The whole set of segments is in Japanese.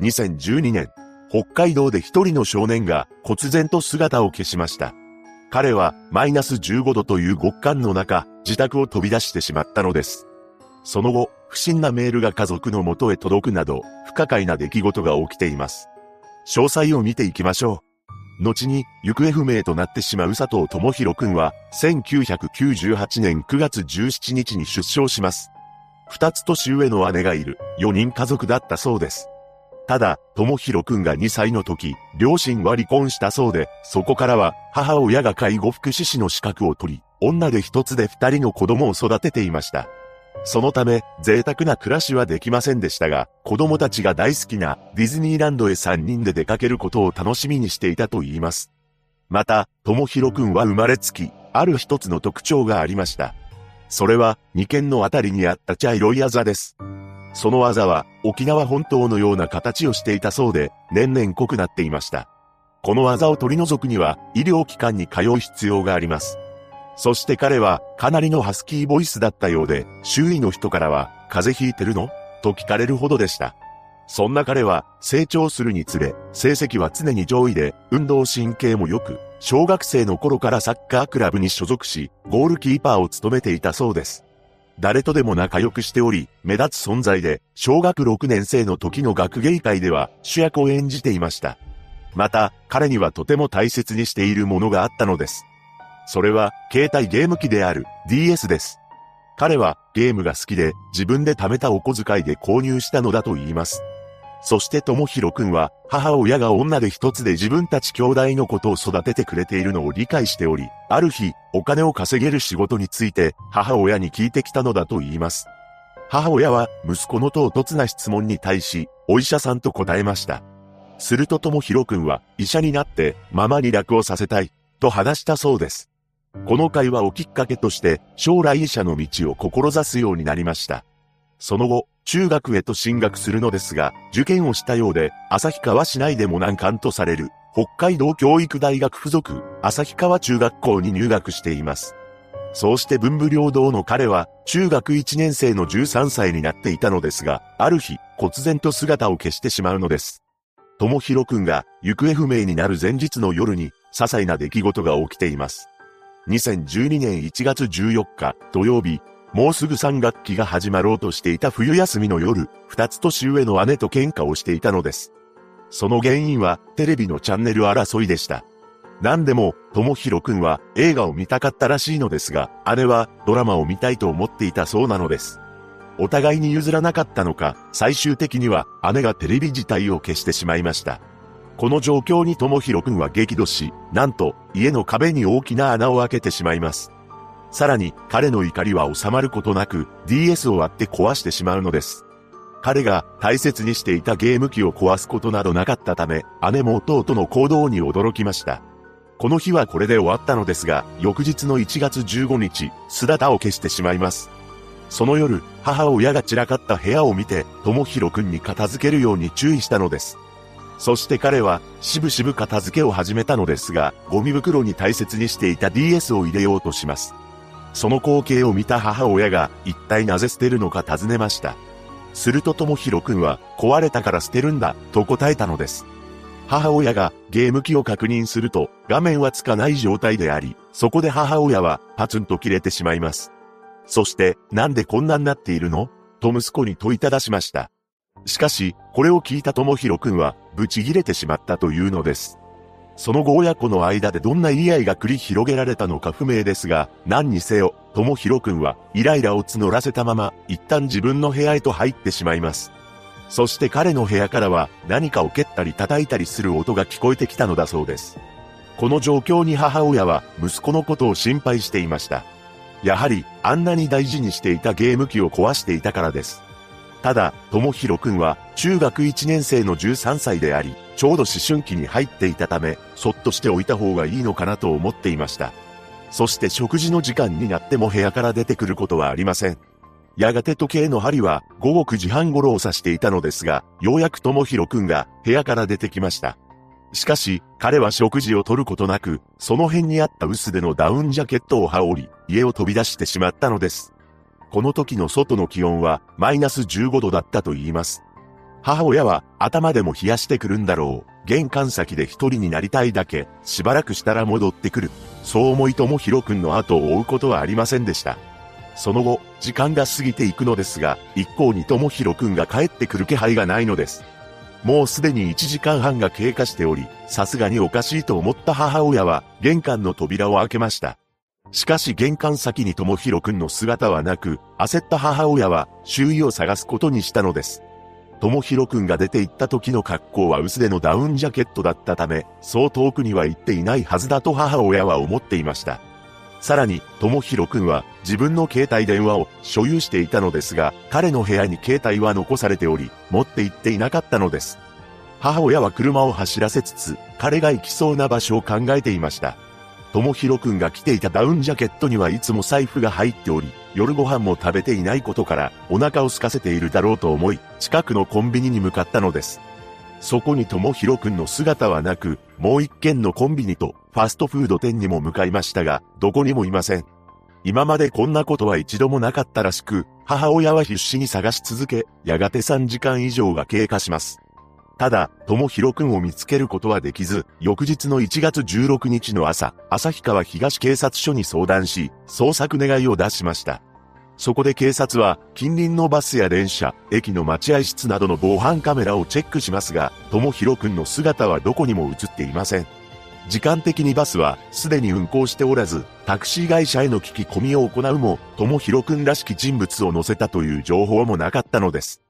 2012年、北海道で一人の少年が忽然と姿を消しました。彼はマイナス15度という極寒の中、自宅を飛び出してしまったのです。その後、不審なメールが家族の元へ届くなど、不可解な出来事が起きています。詳細を見ていきましょう。後に行方不明となってしまう佐藤智弘くんは、1998年9月17日に出生します。二つ年上の姉がいる4人家族だったそうです。ただ、智弘くんが2歳の時、両親は離婚したそうで、そこからは母親が介護福祉士の資格を取り、女で一つで二人の子供を育てていました。そのため、贅沢な暮らしはできませんでしたが、子供たちが大好きなディズニーランドへ3人で出かけることを楽しみにしていたと言います。また、智弘くんは生まれつき、ある一つの特徴がありました。それは、二軒のあたりにあった茶色いあざです。そのあざは、沖縄本島のような形をしていたそうで、年々濃くなっていました。このあざを取り除くには、医療機関に通う必要があります。そして彼はかなりのハスキーボイスだったようで、周囲の人からは、風邪ひいてるの？と聞かれるほどでした。そんな彼は成長するにつれ、成績は常に上位で、運動神経も良く、小学生の頃からサッカークラブに所属し、ゴールキーパーを務めていたそうです。誰とでも仲良くしており、目立つ存在で、小学6年生の時の学芸会では主役を演じていました。また、彼にはとても大切にしているものがあったのです。それは、携帯ゲーム機である DS です。彼はゲームが好きで自分で貯めたお小遣いで購入したのだと言います。そして智弘くんは母親が女で一つで自分たち兄弟のことを育ててくれているのを理解しており、ある日お金を稼げる仕事について母親に聞いてきたのだと言います。母親は息子の唐突な質問に対し、お医者さんと答えました。すると智弘くんは医者になってママに楽をさせたいと話したそうです。この会話をきっかけとして将来医者の道を志すようになりました。その後、中学へと進学するのですが、受験をしたようで、旭川市内でも難関とされる、北海道教育大学附属、旭川中学校に入学しています。そうして文武両道の彼は、中学1年生の13歳になっていたのですが、ある日、忽然と姿を消してしまうのです。智弘くんが行方不明になる前日の夜に、些細な出来事が起きています。2012年1月14日土曜日、もうすぐ3学期が始まろうとしていた冬休みの夜、二つ年上の姉と喧嘩をしていたのです。その原因はテレビのチャンネル争いでした。何でも、ともひろくんは映画を見たかったらしいのですが、姉はドラマを見たいと思っていたそうなのです。お互いに譲らなかったのか、最終的には姉がテレビ自体を消してしまいました。この状況に智弘くんは激怒し、なんと家の壁に大きな穴を開けてしまいます。さらに彼の怒りは収まることなく DS を割って壊してしまうのです。彼が大切にしていたゲーム機を壊すことなどなかったため、姉も弟の行動に驚きました。この日はこれで終わったのですが、翌日の1月15日、姿を消してしまいます。その夜、母親が散らかった部屋を見て、智弘くんに片付けるように注意したのです。そして彼は、しぶしぶ片付けを始めたのですが、ゴミ袋に大切にしていた DS を入れようとします。その光景を見た母親が、一体なぜ捨てるのか尋ねました。すると智弘くんは、壊れたから捨てるんだ、と答えたのです。母親がゲーム機を確認すると、画面はつかない状態であり、そこで母親は、パツンと切れてしまいます。そして、なんでこんなになっているの？と息子に問いただしました。しかし、これを聞いた智弘くんは、ブチギレてしまったというのです。その後親子の間でどんな言い合いが繰り広げられたのか不明ですが、何にせよ、智弘くんは、イライラを募らせたまま、一旦自分の部屋へと入ってしまいます。そして彼の部屋からは、何かを蹴ったり叩いたりする音が聞こえてきたのだそうです。この状況に母親は、息子のことを心配していました。やはり、あんなに大事にしていたゲーム機を壊していたからです。ただ、智弘くんは中学1年生の13歳であり、ちょうど思春期に入っていたため、そっとしておいた方がいいのかなと思っていました。そして食事の時間になっても部屋から出てくることはありません。やがて時計の針は午後9時半頃を指していたのですが、ようやく智弘くんが部屋から出てきました。しかし、彼は食事をとることなく、その辺にあった薄手のダウンジャケットを羽織り、家を飛び出してしまったのです。この時の外の気温はマイナス15度だったと言います。母親は頭でも冷やしてくるんだろう。玄関先で一人になりたいだけ、しばらくしたら戻ってくる。そう思いともひろくんの後を追うことはありませんでした。その後、時間が過ぎていくのですが、一向にともひろくんが帰ってくる気配がないのです。もうすでに1時間半が経過しており、さすがにおかしいと思った母親は、玄関の扉を開けました。しかし玄関先にともひろくんの姿はなく、焦った母親は周囲を探すことにしたのです。ともひろくんが出て行った時の格好は薄手のダウンジャケットだったため、そう遠くには行っていないはずだと母親は思っていました。さらに、ともひろくんは自分の携帯電話を所有していたのですが、彼の部屋に携帯は残されており、持って行っていなかったのです。母親は車を走らせつつ、彼が行きそうな場所を考えていました。ともひろくんが着ていたダウンジャケットにはいつも財布が入っており、夜ご飯も食べていないことから、お腹を空かせているだろうと思い、近くのコンビニに向かったのです。そこにともひろくんの姿はなく、もう一軒のコンビニとファストフード店にも向かいましたが、どこにもいません。今までこんなことは一度もなかったらしく、母親は必死に探し続け、やがて3時間以上が経過します。ただ、ともひろくんを見つけることはできず、翌日の1月16日の朝、旭川東警察署に相談し、捜索願いを出しました。そこで警察は、近隣のバスや電車、駅の待合室などの防犯カメラをチェックしますが、ともひろくんの姿はどこにも映っていません。時間的にバスはすでに運行しておらず、タクシー会社への聞き込みを行うも、ともひろくんらしき人物を乗せたという情報もなかったのです。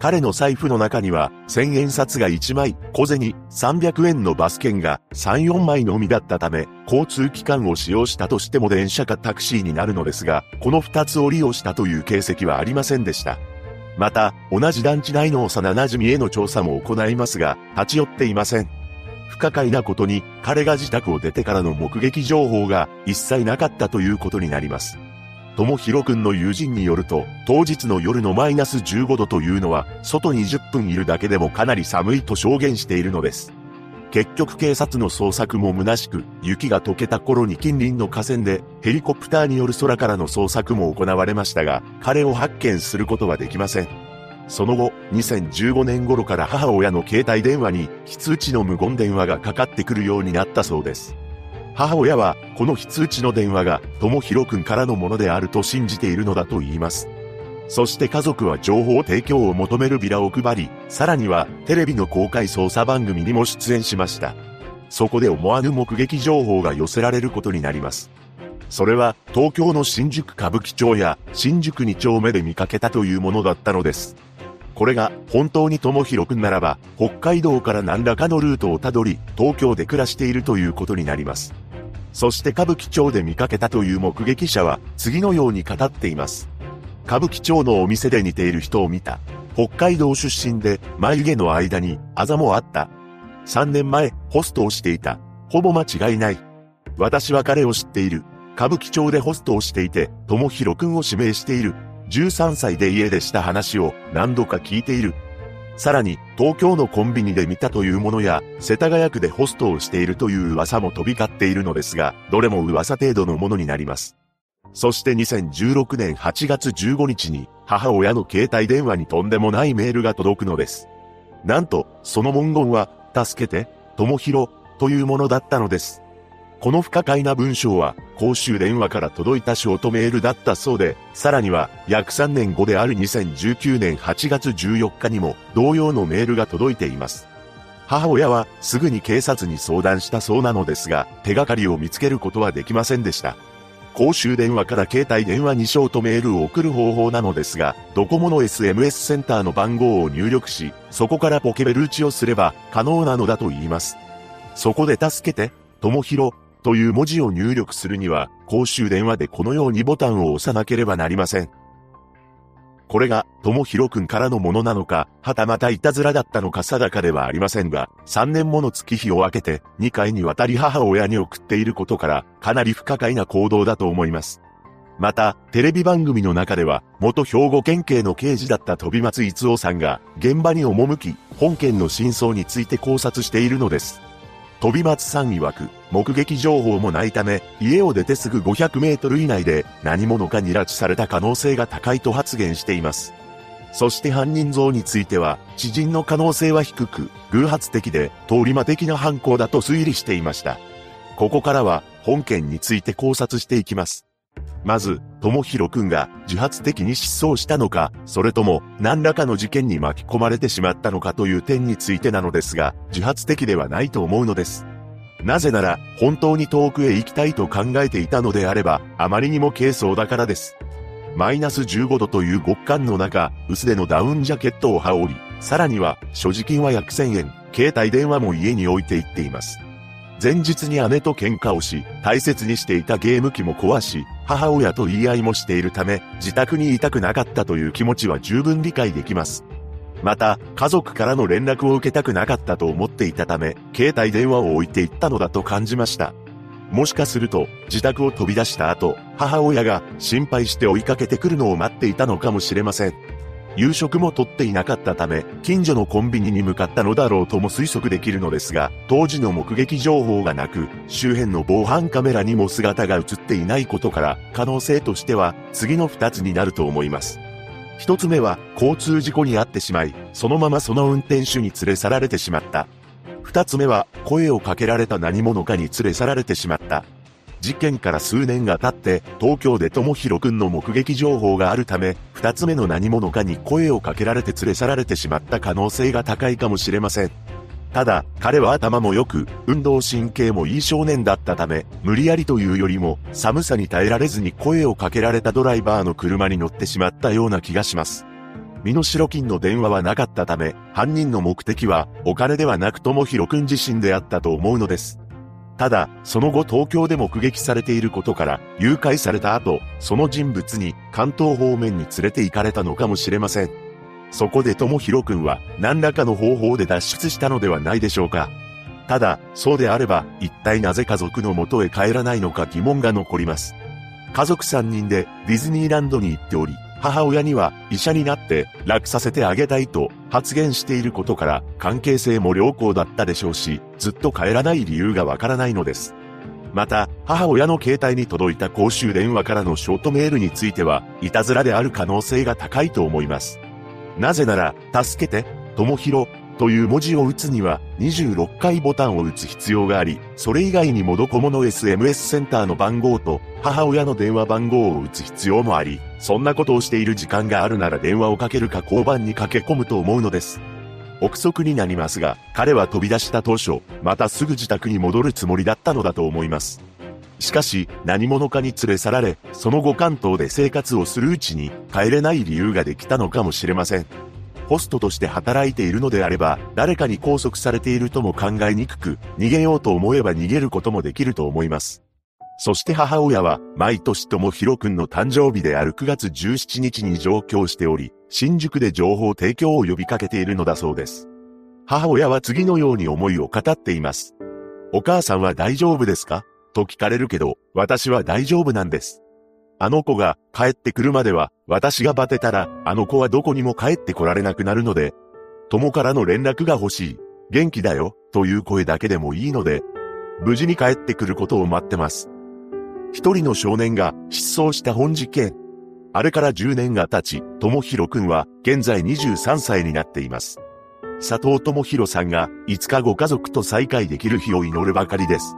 彼の財布の中には、1000円札が1枚、小銭300円のバス券が3、4枚のみだったため、交通機関を使用したとしても電車かタクシーになるのですが、この2つを利用したという形跡はありませんでした。また、同じ団地内の幼馴染への調査も行いますが、立ち寄っていません。不可解なことに、彼が自宅を出てからの目撃情報が一切なかったということになります。ともひろくんの友人によると、当日の夜のマイナス15度というのは、外に10分いるだけでもかなり寒いと証言しているのです。結局警察の捜索も虚しく、雪が溶けた頃に近隣の河川でヘリコプターによる空からの捜索も行われましたが、彼を発見することはできません。その後、2015年頃から母親の携帯電話に非通知の無言電話がかかってくるようになったそうです。母親は、この非通知の電話が、ともひろくんからのものであると信じているのだと言います。そして家族は情報提供を求めるビラを配り、さらにはテレビの公開捜査番組にも出演しました。そこで思わぬ目撃情報が寄せられることになります。それは東京の新宿歌舞伎町や新宿2丁目で見かけたというものだったのです。これが本当に友広くんならば、北海道から何らかのルートをたどり、東京で暮らしているということになります。そして歌舞伎町で見かけたという目撃者は、次のように語っています。歌舞伎町のお店で似ている人を見た。北海道出身で、眉毛の間に、あざもあった。3年前、ホストをしていた。ほぼ間違いない。私は彼を知っている。歌舞伎町でホストをしていて、友広くんを指名している。13歳で家出した話を何度か聞いている。さらに、東京のコンビニで見たというものや、世田谷区でホストをしているという噂も飛び交っているのですが、どれも噂程度のものになります。そして2016年8月15日に、母親の携帯電話にとんでもないメールが届くのです。なんと、その文言は、助けて、ともひろ、というものだったのです。この不可解な文章は、公衆電話から届いたショートメールだったそうで、さらには、約3年後である2019年8月14日にも、同様のメールが届いています。母親は、すぐに警察に相談したそうなのですが、手がかりを見つけることはできませんでした。公衆電話から携帯電話にショートメールを送る方法なのですが、ドコモの SMS センターの番号を入力し、そこからポケベル打ちをすれば可能なのだと言います。そこで助けて、ともひろ、という文字を入力するには、公衆電話でこのようにボタンを押さなければなりません。これが、ともひろくんからのものなのか、はたまたいたずらだったのか定かではありませんが、3年もの月日を分けて、2回にわたり母親に送っていることから、かなり不可解な行動だと思います。また、テレビ番組の中では、元兵庫県警の刑事だった飛松逸夫さんが、現場に赴き、本件の真相について考察しているのです。飛松さん曰く、目撃情報もないため、家を出てすぐ500メートル以内で何者かに拉致された可能性が高いと発言しています。そして犯人像については、知人の可能性は低く、偶発的で、通り魔的な犯行だと推理していました。ここからは、本件について考察していきます。まず、ともひろくんが自発的に失踪したのか、それとも何らかの事件に巻き込まれてしまったのかという点についてなのですが、自発的ではないと思うのです。なぜなら、本当に遠くへ行きたいと考えていたのであれば、あまりにも軽装だからです。マイナス15度という極寒の中、薄手のダウンジャケットを羽織り、さらには、所持金は約1000円、携帯電話も家に置いていっています。前日に姉と喧嘩をし、大切にしていたゲーム機も壊し、母親と言い合いもしているため、自宅にいたくなかったという気持ちは十分理解できます。また、家族からの連絡を受けたくなかったと思っていたため、携帯電話を置いていったのだと感じました。もしかすると、自宅を飛び出した後、母親が心配して追いかけてくるのを待っていたのかもしれません。夕食もとっていなかったため、近所のコンビニに向かったのだろうとも推測できるのですが、当時の目撃情報がなく、周辺の防犯カメラにも姿が映っていないことから、可能性としては、次の二つになると思います。一つ目は、交通事故に遭ってしまい、そのままその運転手に連れ去られてしまった。二つ目は、声をかけられた何者かに連れ去られてしまった。事件から数年が経って、東京で智弘くんの目撃情報があるため、二つ目の何者かに声をかけられて連れ去られてしまった可能性が高いかもしれません。ただ、彼は頭も良く、運動神経もいい少年だったため、無理やりというよりも、寒さに耐えられずに声をかけられたドライバーの車に乗ってしまったような気がします。身代金の電話はなかったため、犯人の目的は、お金ではなくともひろくん自身であったと思うのです。ただ、その後東京で目撃されていることから、誘拐された後、その人物に関東方面に連れて行かれたのかもしれません。そこでともひろくんは何らかの方法で脱出したのではないでしょうか。ただ、そうであれば、一体なぜ家族の元へ帰らないのか疑問が残ります。家族3人でディズニーランドに行っており、母親には医者になって楽させてあげたいと発言していることから関係性も良好だったでしょうし、ずっと帰らない理由がわからないのです。また、母親の携帯に届いた公衆電話からのショートメールについては、いたずらである可能性が高いと思います。なぜなら、助けて、ともひろ、という文字を打つには26回ボタンを打つ必要があり、それ以外にもドコモの SMS センターの番号と母親の電話番号を打つ必要もあり、そんなことをしている時間があるなら電話をかけるか交番に駆け込むと思うのです。憶測になりますが、彼は飛び出した当初、またすぐ自宅に戻るつもりだったのだと思います。しかし、何者かに連れ去られ、その後関東で生活をするうちに、帰れない理由ができたのかもしれません。ホストとして働いているのであれば、誰かに拘束されているとも考えにくく、逃げようと思えば逃げることもできると思います。そして母親は、毎年ともひろくんの誕生日である9月17日に上京しており、新宿で情報提供を呼びかけているのだそうです。母親は次のように思いを語っています。お母さんは大丈夫ですか？と聞かれるけど、私は大丈夫なんです。あの子が帰ってくるまでは、私がバテたら、あの子はどこにも帰ってこられなくなるので、友からの連絡が欲しい。元気だよ、という声だけでもいいので、無事に帰ってくることを待ってます。一人の少年が失踪した本事件。あれから10年が経ち、友弘くんは現在23歳になっています。佐藤智弘さんがいつかご家族と再会できる日を祈るばかりです。